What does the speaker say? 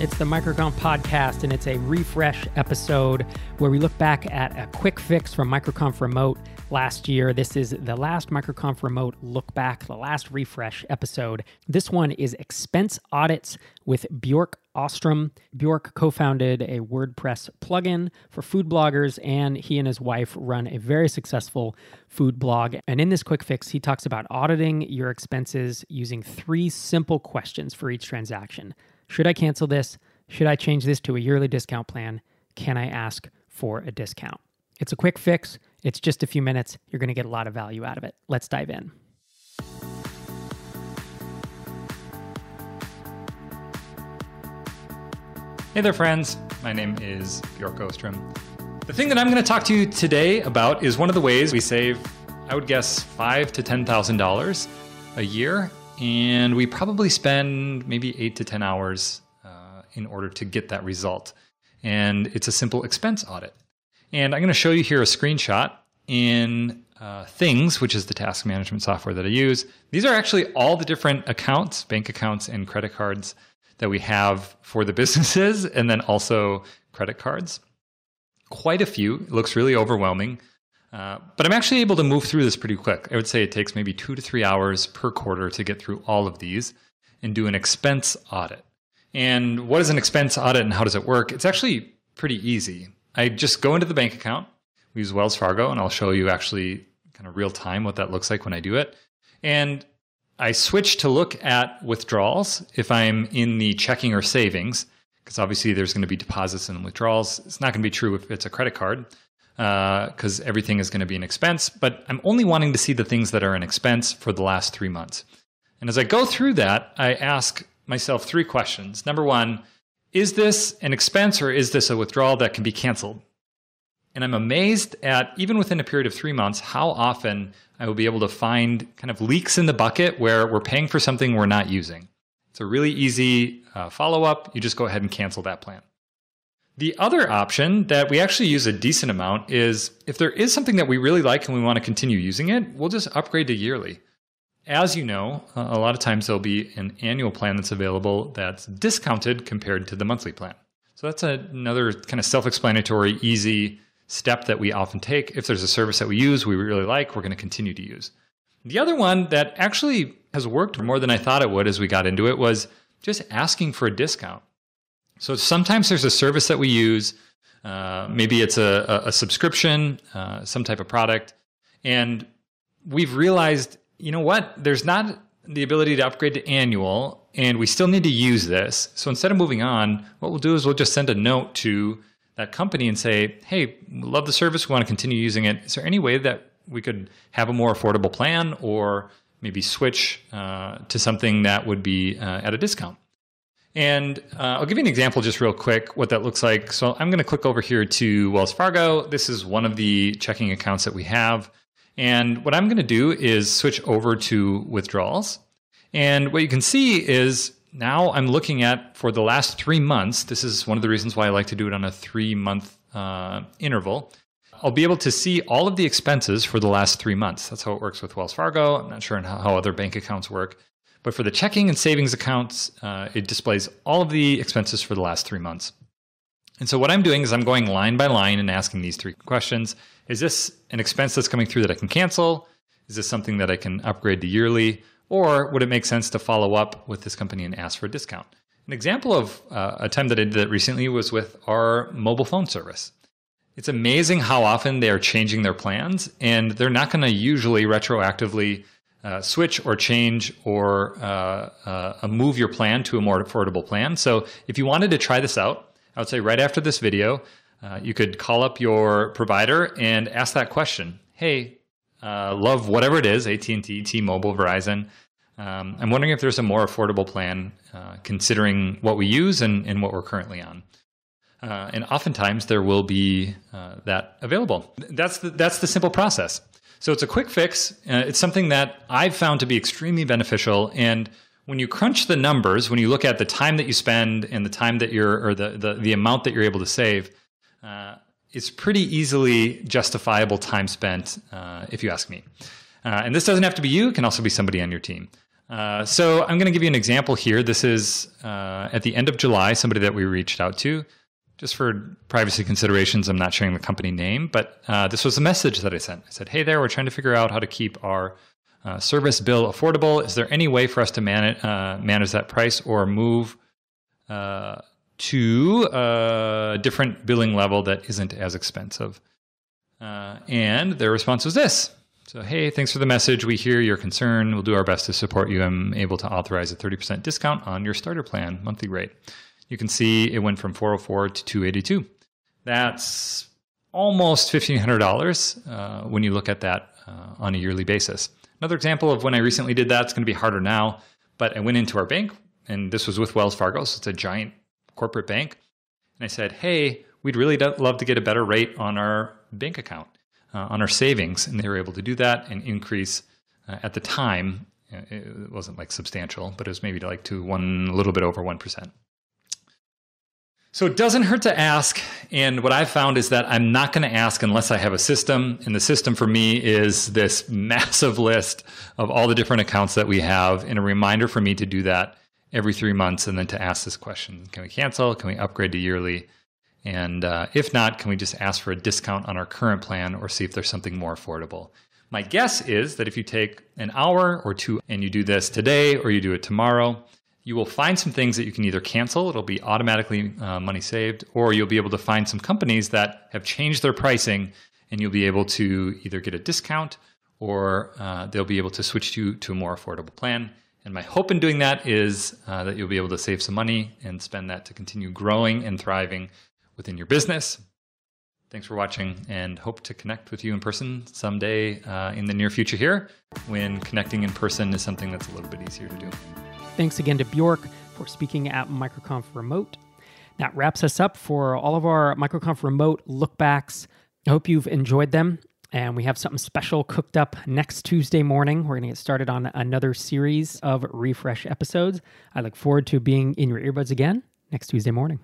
It's the MicroConf podcast, and it's a refresh episode where we look back at a quick fix from Microconf Remote last year. This is the last Microconf Remote look back, the last refresh episode. This one is expense audits with Bjork Ostrom. Bjork co founded a WordPress plugin for food bloggers, and he and his wife run a very successful food blog. And in this quick fix, he talks about auditing your expenses using three simple questions for each transaction. Should I cancel this? Should I change this to a yearly discount plan? Can I ask for a discount? It's a quick fix. It's just a few minutes. You're going to get a lot of value out of it. Let's dive in. Hey there, friends. My name is Bjork Ostrom. The thing that I'm going to talk to you today about is one of the ways we save, I would guess, five to ten thousand dollars a year and we probably spend maybe eight to 10 hours uh, in order to get that result. And it's a simple expense audit. And I'm going to show you here a screenshot in uh, Things, which is the task management software that I use. These are actually all the different accounts, bank accounts, and credit cards that we have for the businesses, and then also credit cards. Quite a few. It looks really overwhelming. Uh, but I'm actually able to move through this pretty quick. I would say it takes maybe two to three hours per quarter to get through all of these and do an expense audit. And what is an expense audit and how does it work? It's actually pretty easy. I just go into the bank account, we use Wells Fargo, and I'll show you actually kind of real time what that looks like when I do it. And I switch to look at withdrawals if I'm in the checking or savings, because obviously there's going to be deposits and withdrawals. It's not going to be true if it's a credit card because uh, everything is going to be an expense, but I'm only wanting to see the things that are an expense for the last three months. And as I go through that, I ask myself three questions. Number one, is this an expense or is this a withdrawal that can be canceled? And I'm amazed at, even within a period of three months, how often I will be able to find kind of leaks in the bucket where we're paying for something we're not using. It's a really easy uh, follow up. You just go ahead and cancel that plan. The other option that we actually use a decent amount is if there is something that we really like and we want to continue using it, we'll just upgrade to yearly. As you know, uh, a lot of times there'll be an annual plan that's available that's discounted compared to the monthly plan. So that's another kind of self explanatory, easy step that we often take. If there's a service that we use, we really like, we're going to continue to use. The other one that actually has worked more than I thought it would as we got into it was just asking for a discount. So sometimes there's a service that we use. Uh, maybe it's a, a subscription, uh, some type of product. And we've realized, you know what? There's not the ability to upgrade to annual, and we still need to use this. So instead of moving on, what we'll do is we'll just send a note to that company and say, hey, love the service. We want to continue using it. Is there any way that we could have a more affordable plan or maybe switch uh, to something that would be uh, at a discount? And uh, I'll give you an example just real quick what that looks like. So I'm going to click over here to Wells Fargo. This is one of the checking accounts that we have. And what I'm going to do is switch over to withdrawals. And what you can see is now I'm looking at for the last three months. This is one of the reasons why I like to do it on a three month uh, interval. I'll be able to see all of the expenses for the last three months. That's how it works with Wells Fargo. I'm not sure how other bank accounts work. But for the checking and savings accounts, uh, it displays all of the expenses for the last three months. And so what I'm doing is I'm going line by line and asking these three questions. Is this an expense that's coming through that I can cancel? Is this something that I can upgrade to yearly? Or would it make sense to follow up with this company and ask for a discount? An example of uh, a time that I did that recently was with our mobile phone service. It's amazing how often they are changing their plans, and they're not going to usually retroactively uh, switch or change or uh, uh, move your plan to a more affordable plan. So if you wanted to try this out, I would say right after this video, uh, you could call up your provider and ask that question. Hey, uh, love whatever it is, AT&T, T-Mobile, Verizon. Um, I'm wondering if there's a more affordable plan uh, considering what we use and, and what we're currently on. and oftentimes there will be that available. That's the, that's the simple process. So it's a quick fix. Uh, it's something that I've found to be extremely beneficial. And when you crunch the numbers, when you look at the time that you spend and the time that you're, or the, the, the amount that you're able to save, uh, it's pretty easily justifiable time spent, uh, if you ask me. Uh, and this doesn't have to be you, it can also be somebody on your team. Uh, so I'm going to give you an example here. This is uh, at the end of July, somebody that we reached out to. Just for privacy considerations, I'm not sharing the company name, but uh, this was a message that I sent. I said, Hey there, we're trying to figure out how to keep our uh, service bill affordable. Is there any way for us to manage, uh, manage that price or move uh, to a different billing level that isn't as expensive? and their response was this so, hey, thanks for the message. We hear your concern. We'll do our best to support you. I'm able to authorize a 30% discount on your starter plan monthly rate. You can see it went from 404 to 282. That's almost $1,500 uh, when you look at that uh, on a yearly basis. Another example of when I recently did that, it's going to be harder now, but I went into our bank, and this was with Wells Fargo, so it's a giant corporate bank. And I said, hey, we'd really love to get a better rate on our bank account uh, on our savings, and they were able to do that and increase uh, at the time. Uh, it wasn't like substantial, but it was maybe like to one, a little bit over one percent. So it doesn't hurt to ask. And what I've found is that I'm not going to ask unless I have a system. And the system for me is this massive list of all the different accounts that we have and a reminder for me to do that every three months and then to ask this question Can we cancel? Can we upgrade to yearly? And uh, if not, can we just ask for a discount on our current plan or see if there's something more affordable? My guess is that if you take an hour or two and you do this today or you do it tomorrow, you will find some things that you can either cancel, it'll be automatically uh, money saved, or you'll be able to find some companies that have changed their pricing and you'll be able to either get a discount or uh, they'll be able to switch you to a more affordable plan. And my hope in doing that is uh, that you'll be able to save some money and spend that to continue growing and thriving within your business. Thanks for watching and hope to connect with you in person someday uh, in the near future here when connecting in person is something that's a little bit easier to do. Thanks again to Bjork for speaking at MicroConf Remote. That wraps us up for all of our MicroConf Remote lookbacks. I hope you've enjoyed them. And we have something special cooked up next Tuesday morning. We're going to get started on another series of refresh episodes. I look forward to being in your earbuds again next Tuesday morning.